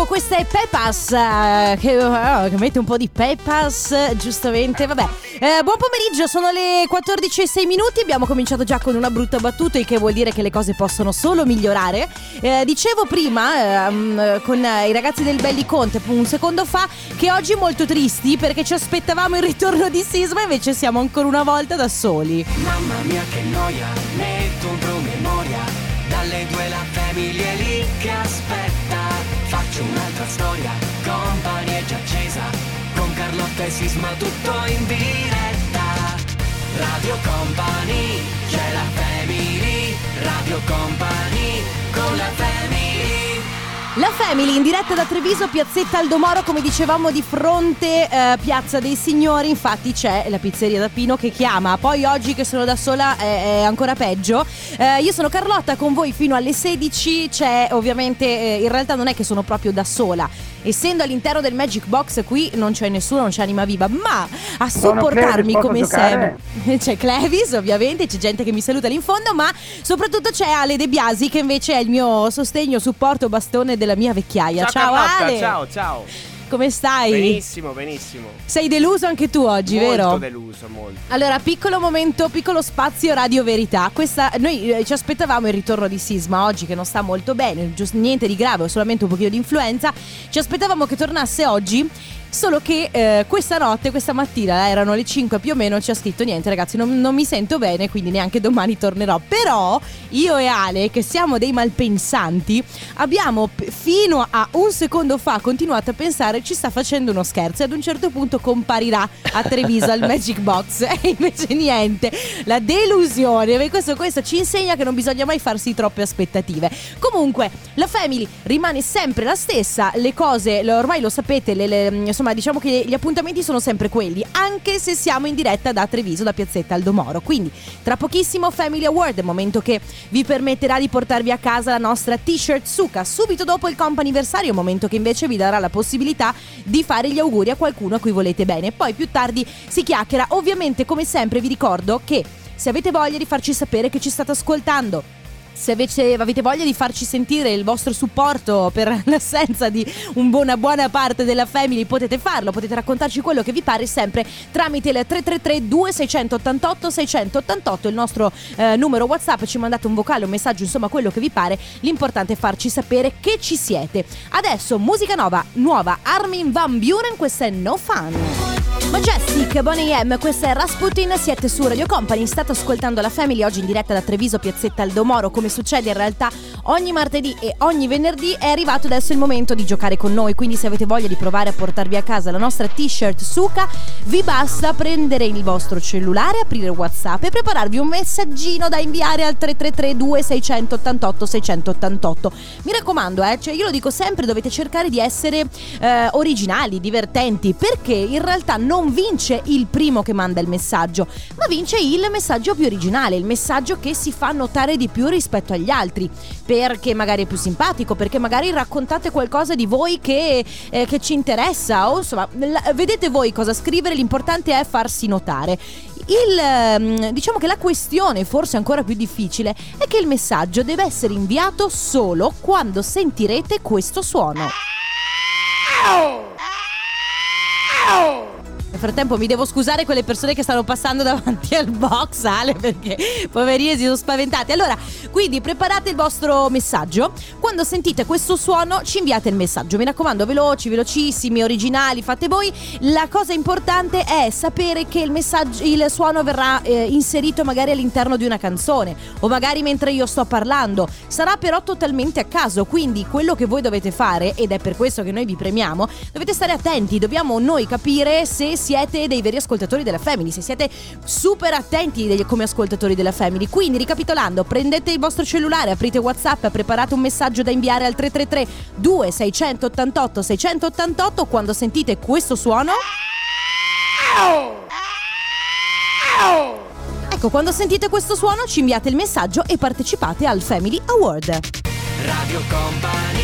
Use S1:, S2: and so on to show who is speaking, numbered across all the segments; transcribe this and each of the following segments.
S1: Ecco, questa è Pepas, eh, che, oh, che mette un po' di Pepas, giustamente, vabbè. Eh, buon pomeriggio, sono le 14.06 minuti, abbiamo cominciato già con una brutta battuta, il che vuol dire che le cose possono solo migliorare. Eh, dicevo prima, ehm, con i ragazzi del Belli Conte, un secondo fa, che oggi molto tristi perché ci aspettavamo il ritorno di Sisma, invece siamo ancora una volta da soli.
S2: Mamma mia che noia, metto un promemoria, dalle due la famiglia lì che aspetta. Storia, compagnia è già accesa, con Carlotta e Sisma tutto in diretta. Radio Company, c'è la family, Radio Company. La Family
S1: in diretta da Treviso, piazzetta Aldomoro, come dicevamo di fronte eh, Piazza dei Signori, infatti c'è la pizzeria da Pino che chiama, poi oggi che sono da sola è, è ancora peggio. Eh, io sono Carlotta con voi fino alle 16, c'è ovviamente, eh, in realtà non è che sono proprio da sola, essendo all'interno del Magic Box qui non c'è nessuno, non c'è anima viva, ma a
S3: Clevis, posso
S1: come sempre. C'è Clevis ovviamente, c'è gente che mi saluta lì in fondo, ma soprattutto c'è Ale De Biasi che invece è il mio sostegno, supporto, bastone della mia vecchiaia. Ciao,
S4: Carlotta,
S1: Ale!
S4: ciao, ciao.
S1: Come stai?
S4: Benissimo, benissimo.
S1: Sei deluso anche tu oggi,
S4: molto
S1: vero?
S4: deluso, molto.
S1: Allora, piccolo momento, piccolo spazio Radio Verità. Questa, noi eh, ci aspettavamo il ritorno di Sisma oggi che non sta molto bene, giusto, niente di grave, solamente un pochino di influenza. Ci aspettavamo che tornasse oggi. Solo che eh, questa notte, questa mattina, erano le 5 più o meno, ci ha scritto niente ragazzi, non, non mi sento bene, quindi neanche domani tornerò. Però io e Ale, che siamo dei malpensanti, abbiamo fino a un secondo fa continuato a pensare ci sta facendo uno scherzo e ad un certo punto comparirà a Treviso al Magic Box e invece niente, la delusione, questo, questo ci insegna che non bisogna mai farsi troppe aspettative. Comunque, la Family rimane sempre la stessa, le cose, ormai lo sapete, le- le- insomma diciamo che gli appuntamenti sono sempre quelli, anche se siamo in diretta da Treviso, da Piazzetta Aldomoro. Quindi tra pochissimo Family Award, momento che vi permetterà di portarvi a casa la nostra t-shirt Suka, subito dopo il comp'anniversario, momento che invece vi darà la possibilità di fare gli auguri a qualcuno a cui volete bene. Poi più tardi si chiacchiera, ovviamente come sempre vi ricordo che se avete voglia di farci sapere che ci state ascoltando, se invece avete voglia di farci sentire il vostro supporto per l'assenza di un buona buona parte della family potete farlo, potete raccontarci quello che vi pare sempre tramite il 333 2688 688 il nostro eh, numero WhatsApp, ci mandate un vocale, un messaggio, insomma quello che vi pare, l'importante è farci sapere che ci siete. Adesso musica nuova, nuova Armin Van Buren, questa è No Fun. Majestic, Bonnie M, questa è Rasputin, siete su Radio Company, state ascoltando la Family oggi in diretta da Treviso, Piazzetta Aldomoro, come succede in realtà ogni martedì e ogni venerdì è arrivato adesso il momento di giocare con noi, quindi se avete voglia di provare a portarvi a casa la nostra t-shirt Suka, vi basta prendere il vostro cellulare, aprire WhatsApp e prepararvi un messaggino da inviare al 333 2688 688. Mi raccomando, eh, cioè io lo dico sempre, dovete cercare di essere eh, originali, divertenti, perché in realtà non vince il primo che manda il messaggio, ma vince il messaggio più originale, il messaggio che si fa notare di più rispetto agli altri, perché magari è più simpatico, perché magari raccontate qualcosa di voi che, eh, che ci interessa, o insomma, la- vedete voi cosa scrivere, l'importante è farsi notare. Il, ehm, diciamo che la questione, forse ancora più difficile, è che il messaggio deve essere inviato solo quando sentirete questo suono. Nel frattempo mi devo scusare con le persone che stanno passando davanti al box, Ale, perché poverini si sono spaventati. Allora, quindi preparate il vostro messaggio. Quando sentite questo suono ci inviate il messaggio. Mi raccomando, veloci, velocissimi, originali, fate voi. La cosa importante è sapere che il messaggio, il suono verrà eh, inserito magari all'interno di una canzone o magari mentre io sto parlando. Sarà però totalmente a caso, quindi quello che voi dovete fare, ed è per questo che noi vi premiamo, dovete stare attenti, dobbiamo noi capire se siete dei veri ascoltatori della Family, se siete super attenti degli- come ascoltatori della Family. Quindi, ricapitolando, prendete il vostro cellulare, aprite WhatsApp, preparate un messaggio da inviare al 333 2688 688 quando sentite questo suono. Ecco, quando sentite questo suono ci inviate il messaggio e partecipate al Family Award.
S2: Radio Company,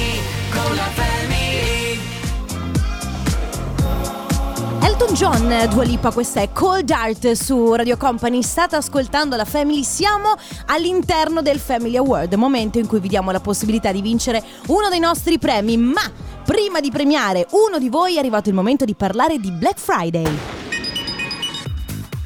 S1: Elton John, Dua Lipa, questa è Cold Art su Radio Company. State ascoltando la Family, siamo all'interno del Family Award, momento in cui vi diamo la possibilità di vincere uno dei nostri premi, ma prima di premiare uno di voi è arrivato il momento di parlare di Black Friday.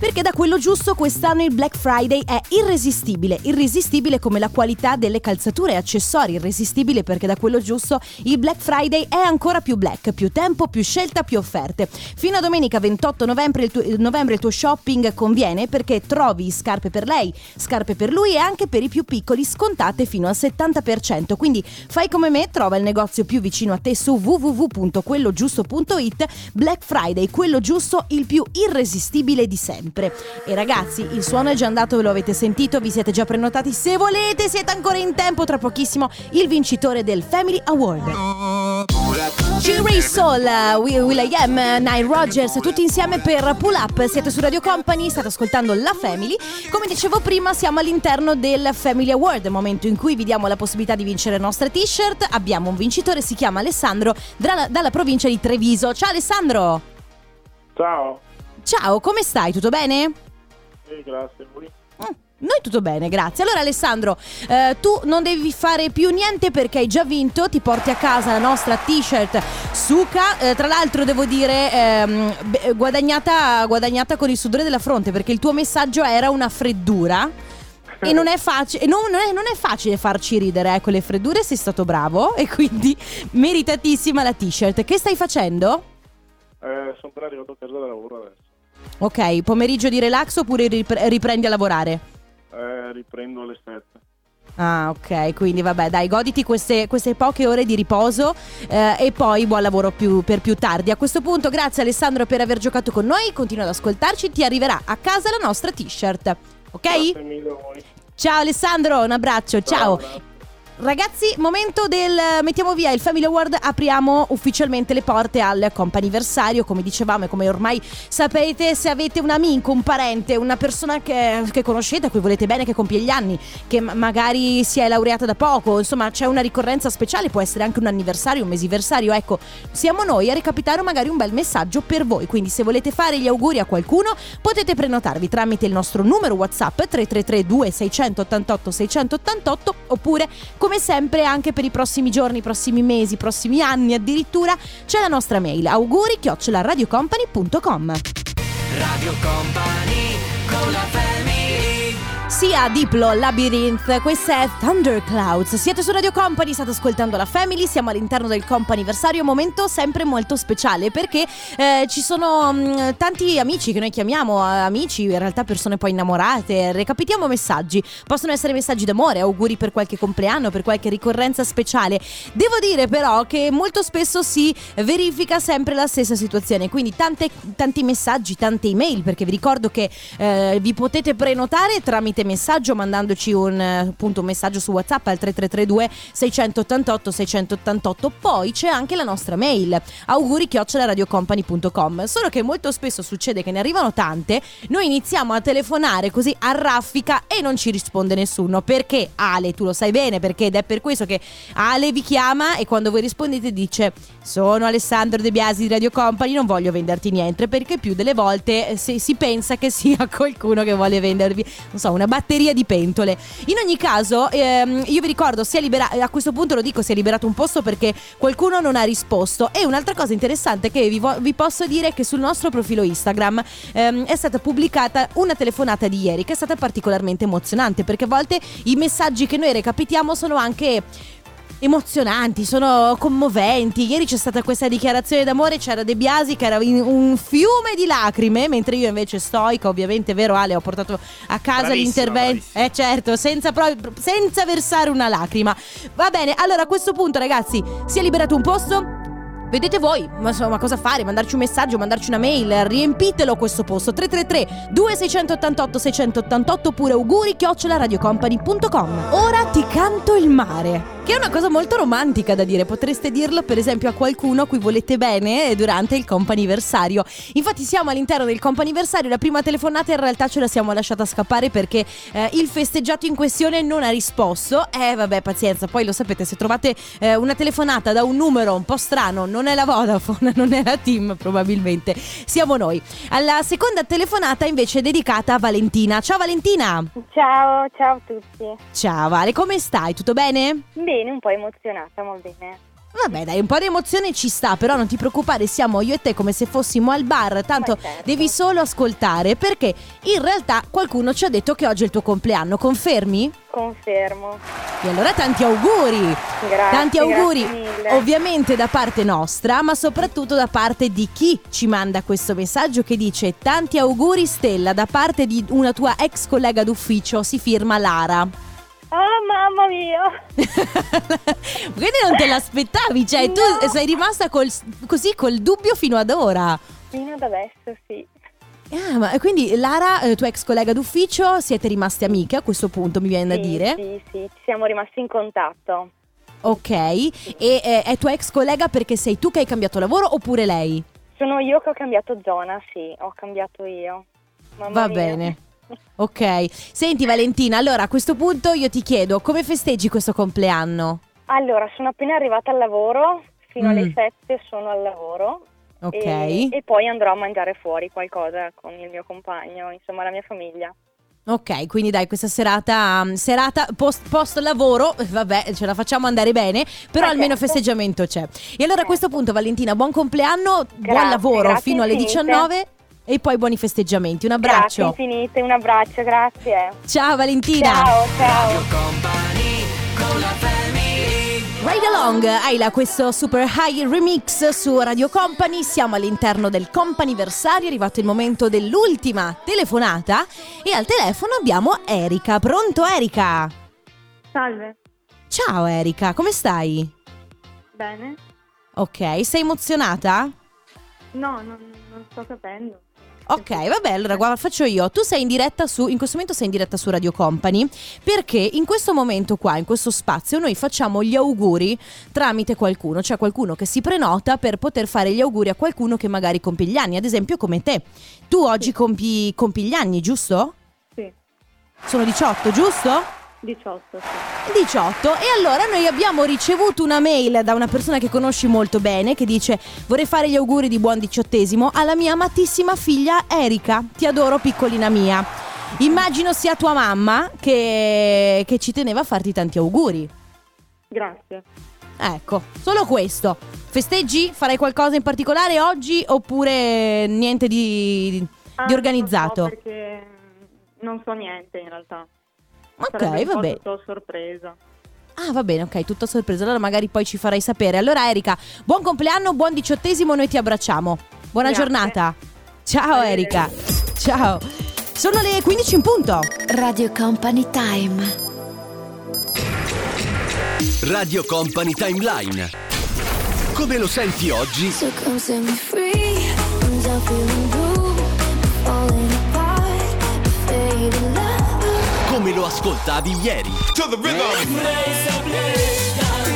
S1: Perché da quello giusto quest'anno il Black Friday è irresistibile, irresistibile come la qualità delle calzature e accessori, irresistibile perché da quello giusto il Black Friday è ancora più black, più tempo, più scelta, più offerte. Fino a domenica 28 novembre il, tuo, novembre il tuo shopping conviene perché trovi scarpe per lei, scarpe per lui e anche per i più piccoli scontate fino al 70%. Quindi fai come me, trova il negozio più vicino a te su www.quellogiusto.it Black Friday, quello giusto, il più irresistibile di sempre sempre. E ragazzi, il suono è già andato, ve lo avete sentito, vi siete già prenotati. Se volete, siete ancora in tempo. Tra pochissimo il vincitore del Family Award. G-Ray Soul, Will.i.am, Nile Rogers, tutti insieme per Pull Up. Siete su Radio Company, state ascoltando la Family. Come dicevo prima, siamo all'interno del Family Award, momento in cui vi diamo la possibilità di vincere le nostre t-shirt. Abbiamo un vincitore, si chiama Alessandro, dalla, dalla provincia di Treviso. Ciao Alessandro!
S3: Ciao.
S1: Ciao, come stai? Tutto bene?
S3: Sì, grazie. Voi?
S1: Mm, noi tutto bene, grazie. Allora Alessandro, eh, tu non devi fare più niente perché hai già vinto, ti porti a casa la nostra t-shirt Suka, eh, tra l'altro devo dire ehm, guadagnata, guadagnata con il sudore della fronte perché il tuo messaggio era una freddura. e non è, facile, non, non, è, non è facile farci ridere eh, con le freddure, sei stato bravo e quindi meritatissima la t-shirt. Che stai facendo?
S3: Eh, sono appena arrivato a casa da lavoro adesso.
S1: Ok, pomeriggio di relax oppure ripre- riprendi a lavorare?
S3: Eh, riprendo alle 7.
S1: Ah, ok, quindi vabbè, dai, goditi queste, queste poche ore di riposo eh, e poi buon lavoro più, per più tardi. A questo punto, grazie Alessandro per aver giocato con noi, continua ad ascoltarci, ti arriverà a casa la nostra t-shirt, ok?
S3: Mille.
S1: Ciao Alessandro, un abbraccio, ciao.
S3: Ciao,
S1: Ragazzi, momento del mettiamo via il Family Award, apriamo ufficialmente le porte al comp'anniversario, come dicevamo e come ormai sapete, se avete un amico, un parente, una persona che, che conoscete, a cui volete bene, che compie gli anni, che magari si è laureata da poco, insomma c'è una ricorrenza speciale, può essere anche un anniversario, un mesiversario, ecco, siamo noi a recapitare magari un bel messaggio per voi, quindi se volete fare gli auguri a qualcuno potete prenotarvi tramite il nostro numero WhatsApp 333 2688 688 oppure come come sempre anche per i prossimi giorni, i prossimi mesi, i prossimi anni addirittura c'è la nostra mail auguri radiocompany.com Radio Company con la sia Diplo Labyrinth, questa è Thunderclouds. Siete su Radio Company, state ascoltando la Family, siamo all'interno del comp'anniversario, momento sempre molto speciale perché eh, ci sono mh, mm, tanti amici che noi chiamiamo eh, amici, in realtà persone poi innamorate, recapitiamo messaggi, possono essere messaggi d'amore, auguri per qualche compleanno, per qualche ricorrenza speciale. Devo dire però che molto spesso si verifica sempre la stessa situazione, quindi tante, tanti messaggi, tante email, perché vi ricordo che eh, vi potete prenotare tramite tramite messaggio mandandoci un, appunto, un messaggio su WhatsApp al 3332 688 688. Poi c'è anche la nostra mail auguri radiocompany.com. Solo che molto spesso succede che ne arrivano tante, noi iniziamo a telefonare così a raffica e non ci risponde nessuno. Perché Ale, tu lo sai bene, perché ed è per questo che Ale vi chiama e quando voi rispondete dice sono Alessandro De Biasi di Radio Company, non voglio venderti niente perché più delle volte si, si pensa che sia qualcuno che vuole vendervi, non so, una batteria di pentole. In ogni caso, ehm, io vi ricordo, si è liberato, a questo punto lo dico, si è liberato un posto perché qualcuno non ha risposto. E un'altra cosa interessante che vi, vo- vi posso dire è che sul nostro profilo Instagram ehm, è stata pubblicata una telefonata di ieri che è stata particolarmente emozionante perché a volte i messaggi che noi recapitiamo sono anche emozionanti, sono commoventi. Ieri c'è stata questa dichiarazione d'amore, c'era De Biasi che era in un fiume di lacrime, mentre io invece stoica, ovviamente, vero Ale, ho portato a casa
S3: Bravissima,
S1: l'intervento.
S3: bravissima.
S1: Eh certo, senza, pro- senza versare una lacrima. Va bene, allora a questo punto ragazzi, si è liberato un posto? Vedete voi, ma insomma, cosa fare? Mandarci un messaggio, mandarci una mail, riempitelo questo posto 333 2688 688 oppure auguri radiocompany.com. Ora ti canto il mare. Che è una cosa molto romantica da dire, potreste dirlo per esempio a qualcuno a cui volete bene durante il comp'anniversario. Infatti siamo all'interno del comp'anniversario, la prima telefonata in realtà ce la siamo lasciata scappare perché eh, il festeggiato in questione non ha risposto. Eh vabbè, pazienza, poi lo sapete, se trovate eh, una telefonata da un numero un po' strano, non è la Vodafone, non è la Team probabilmente, siamo noi. Alla seconda telefonata invece è dedicata a Valentina. Ciao Valentina!
S4: Ciao, ciao a tutti.
S1: Ciao Vale, come stai? Tutto bene?
S4: Bene, un po' emozionata, ma bene.
S1: Vabbè, dai, un po' di emozione ci sta, però non ti preoccupare, siamo io e te come se fossimo al bar, tanto
S4: certo.
S1: devi solo ascoltare, perché in realtà qualcuno ci ha detto che oggi è il tuo compleanno, confermi?
S4: Confermo.
S1: E allora tanti auguri!
S4: Grazie.
S1: Tanti auguri,
S4: grazie
S1: ovviamente da parte nostra, ma soprattutto da parte di chi ci manda questo messaggio che dice tanti auguri Stella da parte di una tua ex collega d'ufficio, si firma Lara.
S4: Ah, mamma mia.
S1: Quindi non te l'aspettavi, cioè
S4: No.
S1: tu sei rimasta col- così col dubbio fino ad ora.
S4: Fino ad adesso, sì.
S1: Ah, ma quindi Lara, eh, tua ex collega d'ufficio, siete rimaste amiche a questo punto, mi viene da
S4: Sì,
S1: dire.
S4: Sì, sì, ci siamo rimasti in contatto.
S1: Ok, e eh, è tua ex collega perché sei tu che hai cambiato lavoro oppure lei?
S4: Sono io che ho cambiato zona, sì, ho cambiato io. Mamma
S1: Va
S4: mia.
S1: bene. Ok, senti Valentina, allora a questo punto io ti chiedo come festeggi questo compleanno?
S4: Allora, sono appena arrivata al lavoro, fino
S1: Mm.
S4: alle 7 sono al lavoro.
S1: Ok.
S4: E, e poi andrò a mangiare fuori qualcosa con il mio compagno, insomma la mia famiglia.
S1: Ok, quindi dai, questa serata, um, serata post, lavoro, vabbè, ce la facciamo andare bene, però
S4: Ma
S1: almeno
S4: certo.
S1: festeggiamento c'è. E allora a questo punto, Valentina, buon compleanno, buon
S4: Grazie,
S1: lavoro
S4: grazie
S1: fino alle
S4: infinite.
S1: 19 e poi buoni festeggiamenti. Un
S4: Grazie
S1: abbraccio.
S4: infinite, un abbraccio, grazie.
S1: Ciao Valentina.
S4: Ciao, ciao.
S2: Radio Company con la family
S1: Ride Along, Aila, questo super high remix su Radio Company. Siamo all'interno del companiversario, è arrivato il momento dell'ultima telefonata e al telefono abbiamo Erika. Pronto Erika?
S4: Salve.
S1: Ciao Erika, come stai?
S4: Bene?
S1: Ok, sei emozionata?
S4: No, non, non sto capendo.
S1: Ok, vabbè, allora guarda, faccio io. Tu sei in diretta su, in questo momento sei in diretta su Radio Company perché in questo momento qua, in questo spazio, noi facciamo gli auguri tramite qualcuno, cioè qualcuno che si prenota per poter fare gli auguri a qualcuno che magari compie gli anni, ad esempio come te. Tu oggi compi, compi gli anni, giusto?
S4: Sì,
S1: Sono 18, giusto?
S4: 18. Sì.
S1: 18 e allora noi abbiamo ricevuto una mail da una persona che conosci molto bene che dice vorrei fare gli auguri di buon diciottesimo alla mia amatissima figlia Erika, ti adoro piccolina mia. Immagino sia tua mamma che, che ci teneva a farti tanti auguri.
S4: Grazie.
S1: Ecco, solo questo. Festeggi? Farai qualcosa in particolare oggi oppure niente di, di organizzato?
S4: Ah, perché non so niente in realtà.
S1: Ok, va bene.
S4: tutto sorpresa.
S1: Ah, va bene, ok, tutto a sorpresa. Allora magari poi ci farai sapere. Allora, Erika, buon compleanno, buon diciottesimo, noi ti abbracciamo. Buona
S4: Grazie.
S1: giornata. Ciao,
S4: Arrivederci.
S1: Erika. Ciao. Sono le 15 in punto.
S5: Radio Company Time.
S6: Radio Company Timeline. Come lo senti oggi?
S5: So come set me free. I'm done feeling blue. Falling apart. Fading love.
S6: Come lo ascoltavi ieri?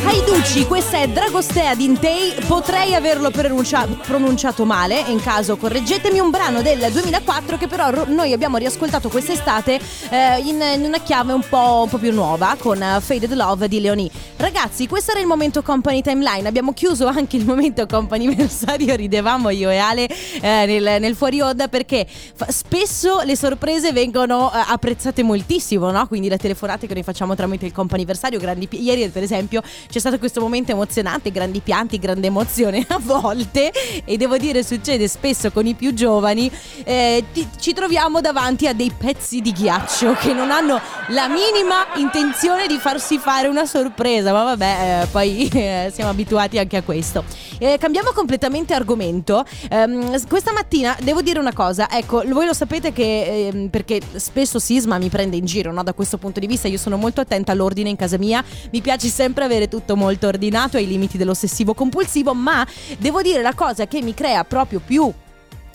S1: Haiducci, questa è Dragostea Dintei. Potrei averlo pronuncia- pronunciato male, in caso correggetemi. Un brano del 2004 che però noi abbiamo riascoltato quest'estate eh, in, in una chiave un po', un po' più nuova con Faded Love di Leonie. Ragazzi, questo era il momento Company Timeline. Abbiamo chiuso anche il momento comp'anniversario. Ridevamo io e Ale eh, nel, nel fuori onda perché fa- spesso le sorprese vengono eh, apprezzate moltissimo, no? Quindi le telefonate che noi facciamo tramite il comp'anniversario. Grandi pi- Ieri, per esempio, c'è stato questo momento emozionante, grandi pianti, grande emozione a volte. E devo dire, succede spesso con i più giovani. eh, ti- ci troviamo davanti a dei pezzi di ghiaccio che non hanno la minima intenzione di farsi fare una sorpresa. Ma vabbè, eh, poi eh, siamo abituati anche a questo. Eh, cambiamo completamente argomento. Ehm, questa mattina devo dire una cosa. Ecco, voi lo sapete che ehm, perché spesso Sisma mi prende in giro, no? Da questo punto di vista, io sono molto attenta all'ordine in casa mia. Mi piace sempre avere tutto molto ordinato ai limiti dell'ossessivo compulsivo. Ma devo dire la cosa che mi crea proprio più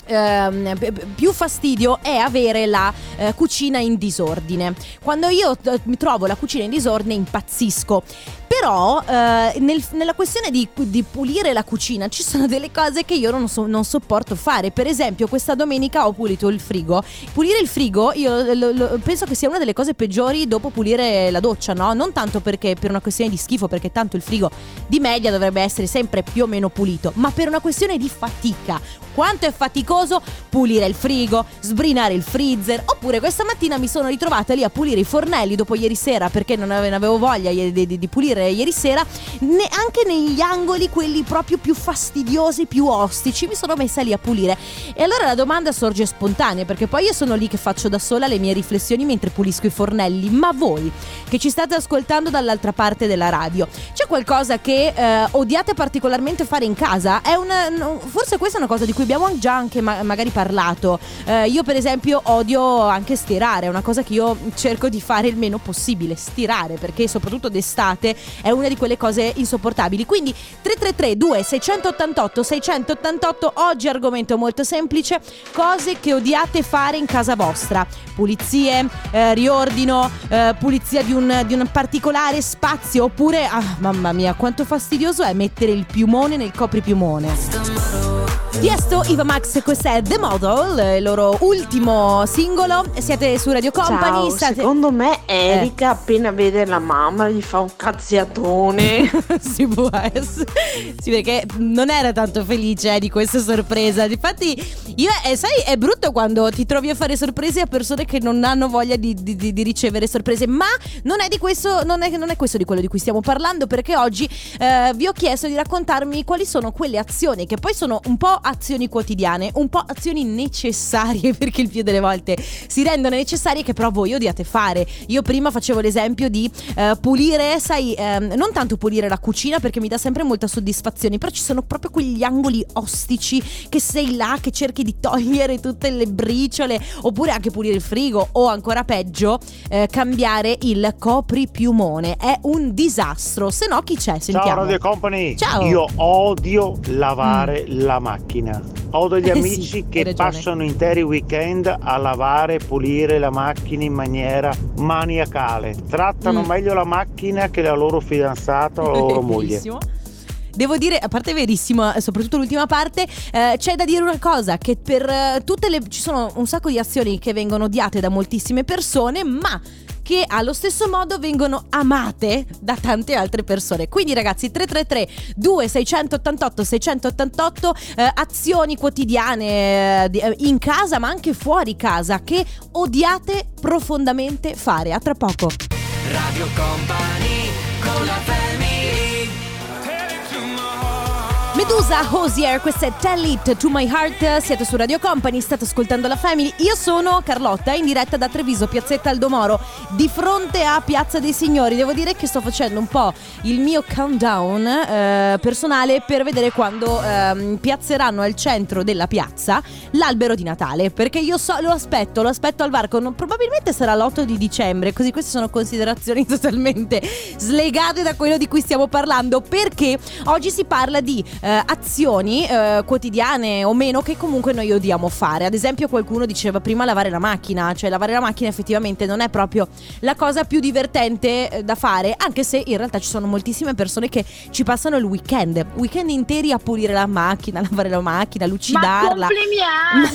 S1: ehm, più fastidio è avere la eh, cucina in disordine. Quando io eh, mi trovo la cucina in disordine impazzisco. Però eh, nel- nella questione di, di pulire la cucina ci sono delle cose che io non, so- non sopporto fare. Per esempio, questa domenica ho pulito il frigo. Pulire il frigo io lo- lo- penso che sia una delle cose peggiori dopo pulire la doccia, no? Non tanto perché per una questione di schifo, perché tanto il frigo di media dovrebbe essere sempre più o meno pulito, ma per una questione di fatica. Quanto è faticoso fastidioso, pulire il frigo, sbrinare il freezer, oppure questa mattina mi sono ritrovata lì a pulire i fornelli dopo ieri sera perché non avevo voglia di, pulire ieri sera, ne- anche negli angoli quelli proprio più fastidiosi, più ostici, mi sono messa lì a pulire. E allora la domanda sorge spontanea perché poi io sono lì che faccio da sola le mie riflessioni mentre pulisco i fornelli, ma voi che ci state ascoltando dall'altra parte della radio, c'è qualcosa che eh, odiate particolarmente fare in casa? È una, forse questa è una cosa di cui abbiamo già anche ma- magari parlato. Eh, io per esempio odio anche stirare, è una cosa che io cerco di fare il meno possibile, stirare, perché soprattutto d'estate è una di quelle cose insopportabili. Quindi 333 2688 688 oggi argomento molto semplice, cose che odiate fare in casa vostra. Pulizie, eh, riordino, eh, pulizia di un, di un particolare spazio oppure, ah, mamma mia, quanto fastidioso è mettere il piumone nel copripiumone. Tiesto, Iva Max, questo è The Model, il loro ultimo singolo. Siete su Radio Company.
S7: Ciao,
S1: state-
S7: secondo me Erika appena vede la mamma gli fa un cazziatone.
S1: si può essere. Sì, perché non era tanto felice eh, di questa sorpresa. Infatti, io, eh, sai, è brutto quando ti trovi a fare sorprese a persone che non hanno voglia di, di- di- di ricevere sorprese. Ma non è di questo, non è, non è questo di quello di cui stiamo parlando. Perché oggi eh, vi ho chiesto di raccontarmi quali sono quelle azioni che poi sono un po' azioni quotidiane, un po' azioni necessarie, perché il più delle volte si rendono necessarie che però voi odiate fare. Io prima facevo l'esempio di eh, pulire, sai, ehm, non tanto pulire la cucina perché mi dà sempre molta soddisfazione, però ci sono proprio quegli angoli ostici che sei là che cerchi di togliere tutte le briciole, oppure anche pulire il frigo o ancora peggio eh, cambiare il copripiumone. È un disastro, se no chi c'è? Sentiamo.
S8: Ciao Radio Company,
S1: Ciao.
S8: io odio lavare la macchina. Ho degli
S1: sì,
S8: amici
S1: hai
S8: che passano interi weekend a lavare e pulire la macchina in maniera maniacale. Trattano
S1: Mm.
S8: meglio la macchina che la loro fidanzata o la loro moglie.
S1: Devo dire, a parte verissimo, eh, soprattutto l'ultima parte, eh, c'è da dire una cosa, che per eh, tutte le... ci sono un sacco di azioni che vengono odiate da moltissime persone, ma che allo stesso modo vengono amate da tante altre persone. Quindi ragazzi 333 2688 688 eh, azioni quotidiane eh, eh, in casa ma anche fuori casa che odiate profondamente fare. A tra poco.
S2: Radio Company con la family
S1: Medusa Hosier, questa è Tell It to My Heart, siete su Radio Company, state ascoltando la Family, io sono Carlotta in diretta da Treviso, Piazzetta Aldomoro, di fronte a Piazza dei Signori, devo dire che sto facendo un po' il mio countdown eh, personale per vedere quando ehm, piazzeranno al centro della piazza l'albero di Natale, perché io so, lo aspetto, lo aspetto al varco, non- probabilmente sarà l'8 di dicembre, così queste sono considerazioni totalmente slegate da quello di cui stiamo parlando, perché oggi si parla di eh, azioni eh, quotidiane o meno che comunque noi odiamo fare. Ad esempio qualcuno diceva prima lavare la macchina, cioè lavare la macchina effettivamente non è proprio la cosa più divertente eh, da fare, anche se in realtà ci sono moltissime persone che ci passano il weekend, weekend interi a pulire la macchina, a lavare la macchina, a lucidarla.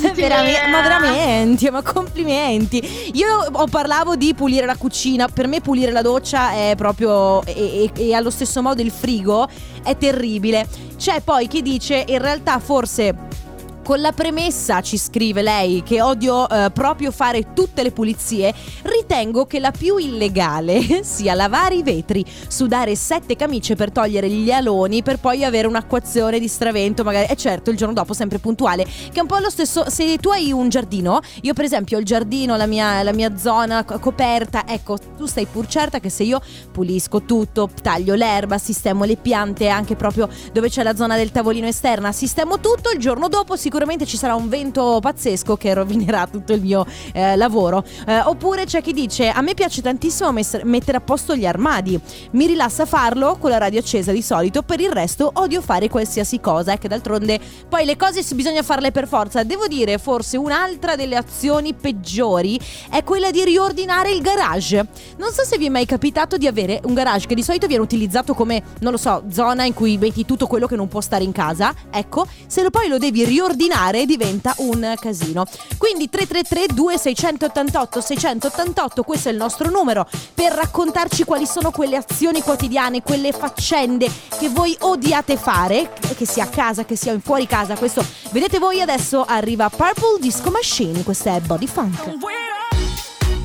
S1: Ma veramente, ma veramente, ma complimenti. Io ho parlavo di pulire la cucina, per me pulire la doccia è proprio e, e- e allo stesso modo il frigo è terribile. C'è poi chi dice in realtà forse con la premessa, ci scrive lei, che odio eh, proprio fare tutte le pulizie, ritengo che la più illegale sia lavare i vetri, sudare sette camicie per togliere gli aloni per poi avere un'acquazione di stravento, magari, e certo il giorno dopo sempre puntuale, che è un po' lo stesso, se tu hai un giardino, io per esempio ho il giardino, la mia, la mia zona co- coperta, ecco, tu stai pur certa che se io pulisco tutto, taglio l'erba, sistemo le piante, anche proprio dove c'è la zona del tavolino esterna, sistemo tutto, il giorno dopo sicuramente ci sarà un vento pazzesco che rovinerà tutto il mio eh, lavoro. Eh, oppure c'è chi dice a me piace tantissimo mess- mettere a posto gli armadi, mi rilassa farlo con la radio accesa di solito, per il resto odio fare qualsiasi cosa, che d'altronde poi le cose bisogna farle per forza. Devo dire forse un'altra delle azioni peggiori è quella di riordinare il garage. Non so se vi è mai capitato di avere un garage che di solito viene utilizzato come, non lo so, zona in cui metti tutto quello che non può stare in casa. Ecco, se lo poi lo devi riordinare ordinare diventa un casino. Quindi 333 2688 688 questo è il nostro numero per raccontarci quali sono quelle azioni quotidiane, quelle faccende che voi odiate fare, che sia a casa, che sia fuori casa. Questo vedete voi adesso arriva Purple Disco Machine, questo è Body Funk.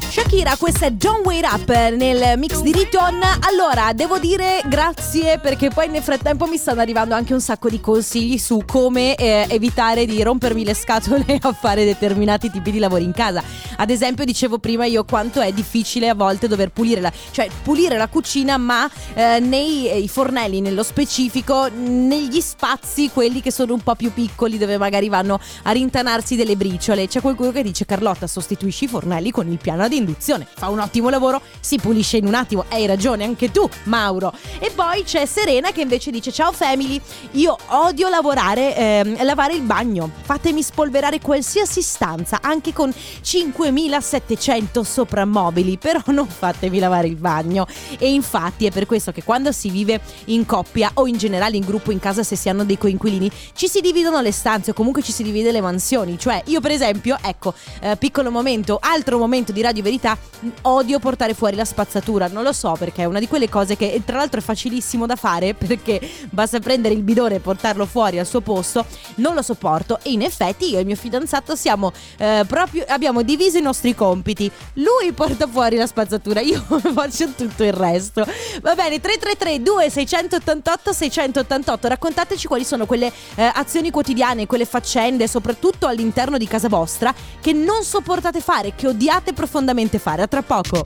S1: Shakira, questa è Don't Wait Up nel mix di Riton. Allora, devo dire grazie perché poi nel frattempo mi stanno arrivando anche un sacco di consigli su come eh, evitare di rompermi le scatole a fare determinati tipi di lavori in casa. Ad esempio, dicevo prima io quanto è difficile a volte dover pulire la, cioè pulire la cucina, ma eh, nei eh, fornelli nello specifico, negli spazi quelli che sono un po' più piccoli dove magari vanno a rintanarsi delle briciole. C'è qualcuno che dice Carlotta, sostituisci i fornelli con il piano ad induzione. Fa un ottimo lavoro, si pulisce in un attimo. Hai ragione anche tu, Mauro. E poi c'è Serena che invece dice: Ciao family, io odio lavorare, ehm, lavare il bagno. Fatemi spolverare qualsiasi stanza, anche con 5700 soprammobili, però non fatemi lavare il bagno. E infatti è per questo che quando si vive in coppia o in generale in gruppo in casa, se si hanno dei coinquilini, ci si dividono le stanze o comunque ci si divide le mansioni. Cioè, io per esempio, ecco, eh, piccolo momento, altro momento di Radio Verità, odio portare fuori la spazzatura. Non lo so perché è una di quelle cose che tra l'altro è facilissimo da fare perché basta prendere il bidone e portarlo fuori al suo posto. Non lo sopporto e in effetti io e il mio fidanzato siamo eh, proprio abbiamo diviso i nostri compiti. Lui porta fuori la spazzatura, io faccio tutto il resto. Va bene, 333 2688 688. Raccontateci quali sono quelle eh, azioni quotidiane, quelle faccende, soprattutto all'interno di casa vostra, che non sopportate fare, che odiate profondamente fare. A tra poco.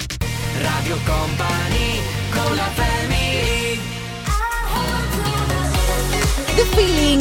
S2: Radio Company con la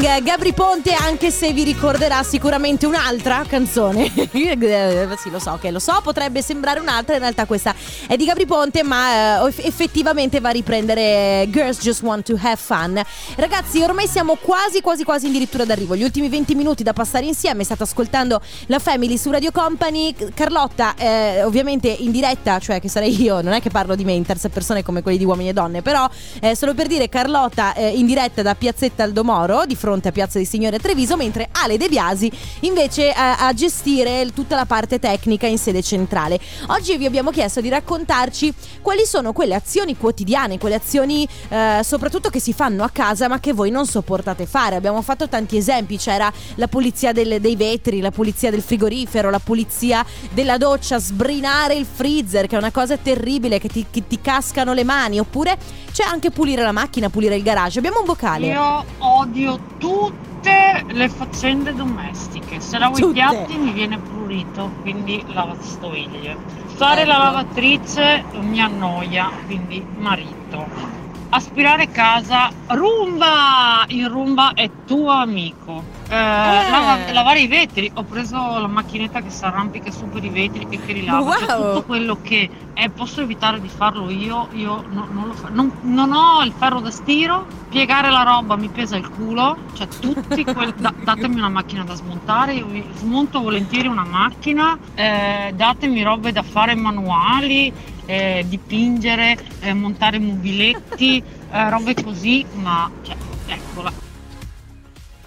S1: Feeling, Gabri Ponte, anche se vi ricorderà sicuramente un'altra canzone. Eh, sì, lo so che lo so, potrebbe sembrare un'altra, in realtà questa è di Gabri Ponte, ma eh, eff- effettivamente va a riprendere Girls Just Want to Have Fun. Ragazzi, ormai siamo quasi quasi quasi addirittura d'arrivo. Gli ultimi 20 minuti da passare insieme, state ascoltando la Family su Radio Company. Carlotta, eh, ovviamente in diretta, cioè che sarei io, non è che parlo di me in terze persone come quelli di uomini e donne, però eh, solo per dire Carlotta eh, in diretta da Piazzetta Aldomoro di fronte a Piazza di Signore Treviso, mentre Ale De Biasi invece eh, a gestire tutta la parte tecnica in sede centrale. Oggi vi abbiamo chiesto di raccontarci quali sono quelle azioni quotidiane, quelle azioni eh, soprattutto che si fanno a casa ma che voi non sopportate fare. Abbiamo fatto tanti esempi, c'era la pulizia del- dei vetri, la pulizia del frigorifero, la pulizia della doccia, sbrinare il freezer che è una cosa terribile che ti, che ti cascano le mani, oppure c'è anche pulire la macchina, pulire il garage. Abbiamo un vocale.
S9: Io odio tutte le faccende domestiche. Se lavo
S1: Tutte.
S9: i piatti mi viene pulito, quindi lavastoviglie. Fare la lavatrice mi annoia, quindi marito. Aspirare casa, rumba! Il rumba è tuo amico. Eh, lava- lavare i vetri, ho preso la macchinetta che si arrampica su per i vetri e che rilava. Cioè,
S1: Wow.
S9: tutto quello che è, posso evitare di farlo io, io no- non lo faccio. Non, non ho il ferro da stiro, piegare la roba mi pesa il culo, cioè tutti quelli, da- datemi una macchina da smontare, io smonto volentieri una macchina, eh, datemi robe da fare manuali, eh, dipingere, eh, montare mobiletti, eh, robe così, ma cioè, eccola.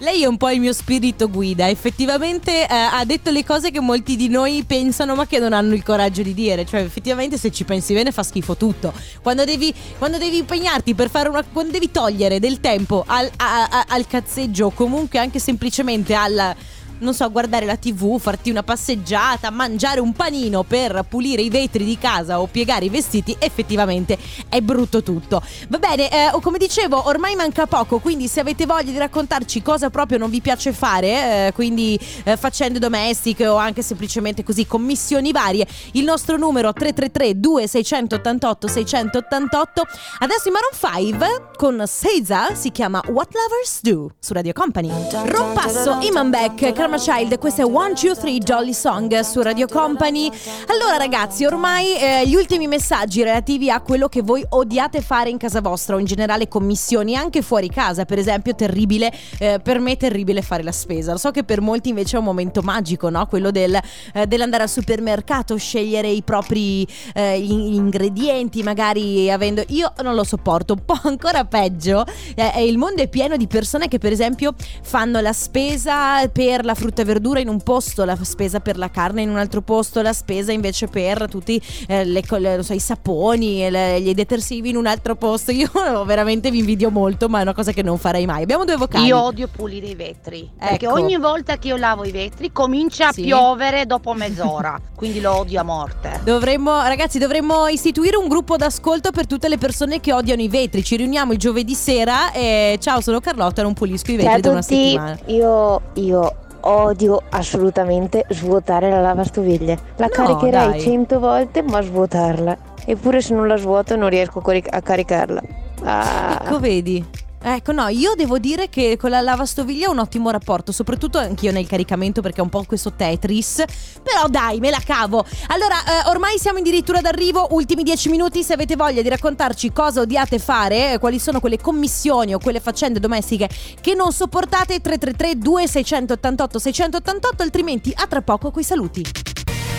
S1: Lei è un po' il mio spirito guida, effettivamente eh, ha detto le cose che molti di noi pensano ma che non hanno il coraggio di dire, cioè effettivamente se ci pensi bene fa schifo tutto. Quando devi, quando devi impegnarti per fare una... quando devi togliere del tempo al, a- a- al cazzeggio o comunque anche semplicemente al... Non so, guardare la tv, farti una passeggiata, mangiare un panino per pulire i vetri di casa o piegare i vestiti, effettivamente è brutto tutto. Va bene, eh, come dicevo, ormai manca poco, quindi se avete voglia di raccontarci cosa proprio non vi piace fare, eh, quindi eh, faccende domestiche o anche semplicemente così commissioni varie, il nostro numero 333 2688 688. Adesso i Maroon 5 con Seiza si chiama What Lovers Do su Radio Company. Rompasso, Iman Beck, Karma Child, questa è 1, 2, 3 Jolly Song su Radio Company. Allora ragazzi, ormai eh, gli ultimi messaggi relativi a quello che voi odiate fare in casa vostra o in generale commissioni anche fuori casa, per esempio terribile, eh, per me è terribile fare la spesa. Lo so che per molti invece è un momento magico, no? Quello del, eh, dell'andare al supermercato, scegliere i propri eh, ingredienti, magari avendo... Io non lo sopporto, un po' ancora peggio. eh, il mondo è pieno di persone che per esempio fanno la spesa per la frutta e verdura in un posto, la spesa per la carne in un altro posto, la spesa invece per tutti eh, le le- so, i saponi, e gli detersivi in un altro posto. Io veramente vi invidio molto, ma è una cosa che non farei mai. Abbiamo due vocali.
S10: Io odio pulire i vetri. Perché
S1: Ecco.
S10: ogni volta che io lavo i vetri comincia a
S1: Sì.
S10: piovere dopo mezz'ora. quindi lo odio a morte.
S1: Dovremmo, ragazzi, dovremmo istituire un gruppo d'ascolto per tutte le persone che odiano i vetri. Ci riuniamo il giovedì sera e ciao, sono Carlotta, non pulisco i vetri
S11: Ciao
S1: da
S11: a
S1: una
S11: tutti,
S1: settimana.
S11: io, io odio assolutamente svuotare la lavastoviglie. La
S1: No,
S11: caricherei
S1: dai.
S11: cento volte, ma svuotarla. Eppure se non la svuoto non riesco a caricarla. Ah.
S1: Ecco, vedi. Ecco, no, io devo dire che con la lavastoviglie ho un ottimo rapporto, soprattutto anch'io nel caricamento perché è un po' questo Tetris. Però dai, me la cavo. Allora, eh, ormai siamo addirittura d'arrivo, ultimi dieci minuti, se avete voglia di raccontarci cosa odiate fare, eh, quali sono quelle commissioni o quelle faccende domestiche che non sopportate, 333 2688 688, altrimenti a tra poco coi saluti.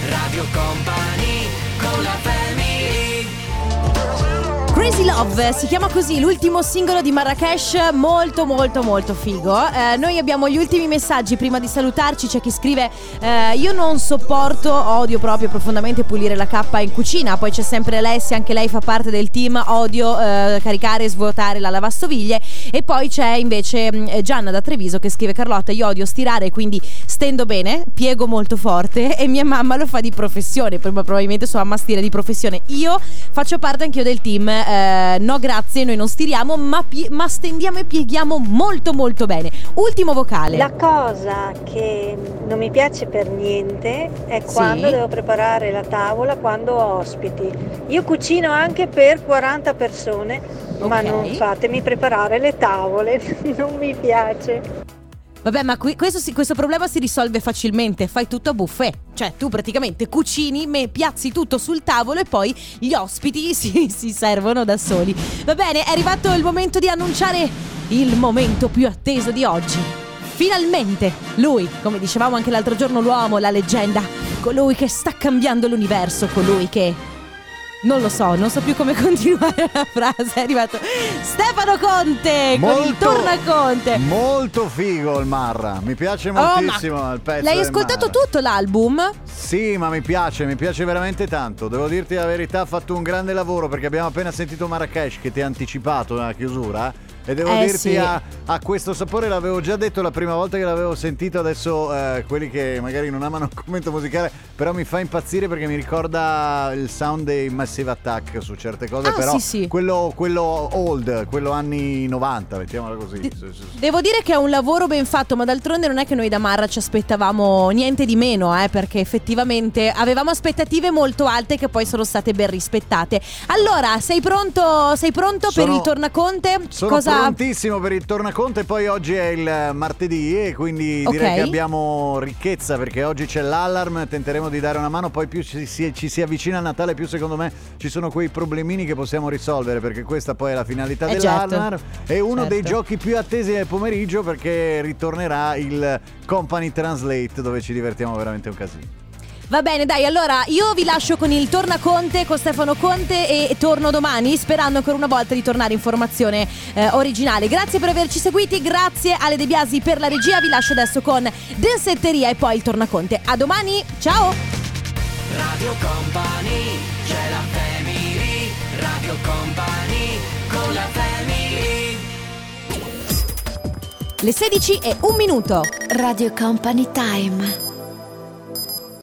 S2: Radio Company con la family
S1: Crazy Love si chiama così l'ultimo singolo di Marrakesh, molto molto molto figo. Eh, noi abbiamo gli ultimi messaggi prima di salutarci. C'è chi scrive: eh, Io non sopporto, odio proprio profondamente pulire la cappa in cucina. Poi c'è sempre Alessia, anche lei fa parte del team. Odio eh, caricare e svuotare la lavastoviglie. E poi c'è invece mh, Gianna da Treviso che scrive: Carlotta, io odio stirare, quindi stendo bene, piego molto forte. E mia mamma lo fa di professione. Probabilmente sua mamma stira di professione. Io faccio parte anch'io del team. Eh, no, grazie, noi non stiriamo, ma, pie- ma stendiamo e pieghiamo molto molto bene. Ultimo vocale.
S12: La cosa che non mi piace per niente è
S1: Sì.
S12: quando devo preparare la tavola quando ho ospiti. Io cucino anche per 40 persone, ma
S1: Ok.
S12: non fatemi preparare le tavole, non mi piace.
S1: Vabbè, ma qui- questo, questo problema si risolve facilmente. Fai tutto a buffet. Cioè, tu praticamente cucini, me- piazzi tutto sul tavolo e poi gli ospiti si, si servono da soli. Va bene, è arrivato il momento di annunciare il momento più atteso di oggi. Finalmente, lui, come dicevamo anche l'altro giorno, l'uomo, la leggenda, colui che sta cambiando l'universo, colui che... Non lo so, non so più come continuare la frase. È arrivato Stefano Conte con il
S13: Molto-
S1: Tornaconte.
S13: Molto figo il Marra, mi piace
S1: Oh,
S13: moltissimo il pezzo.
S1: L'hai ascoltato
S13: Marra.
S1: tutto l'album?
S13: Sì, ma mi piace, mi piace veramente tanto. Devo dirti la verità, ha fatto un grande lavoro perché abbiamo appena sentito Marrakesh che ti ha anticipato la chiusura. E devo
S1: Eh,
S13: dirti,
S1: sì.
S13: ha, ha questo sapore, l'avevo già detto la prima volta che l'avevo sentito, adesso eh, quelli che magari non amano il commento musicale, però mi fa impazzire perché mi ricorda il sound dei Massive Attack su certe cose,
S1: Ah,
S13: però
S1: sì, sì.
S13: Quello, quello old, quello anni 90, mettiamola così. Sì, sì, sì.
S1: Devo dire che è un lavoro ben fatto, ma d'altronde non è che noi da Marra ci aspettavamo niente di meno, eh, perché effettivamente avevamo aspettative molto alte che poi sono state ben rispettate. Allora, sei pronto, sei pronto per
S13: Sono-
S1: il tornaconte? Cosa
S13: prontissimo per il tornaconte, poi oggi è il martedì e quindi
S1: Ok.
S13: direi che abbiamo ricchezza perché oggi c'è l'allarm, tenteremo di dare una mano, poi più ci si, ci si avvicina a Natale più secondo me ci sono quei problemini che possiamo risolvere perché questa poi è la finalità
S1: Eh,
S13: dell'allarm
S1: certo.
S13: e uno dei
S1: Certo.
S13: giochi più attesi del pomeriggio perché ritornerà il Company Translate dove ci divertiamo veramente un casino.
S1: Va bene, dai, allora io vi lascio con il Tornaconte con Stefano Conte e torno domani sperando ancora una volta di tornare in formazione eh, originale. Grazie per averci seguiti, grazie Ale De Biasi per la regia, vi lascio adesso con Densetteria e poi il Tornaconte. A domani, ciao!
S2: Radio Company, c'è la family, Radio Company, con la family.
S1: Le 16 e un minuto.
S5: Radio Company Time.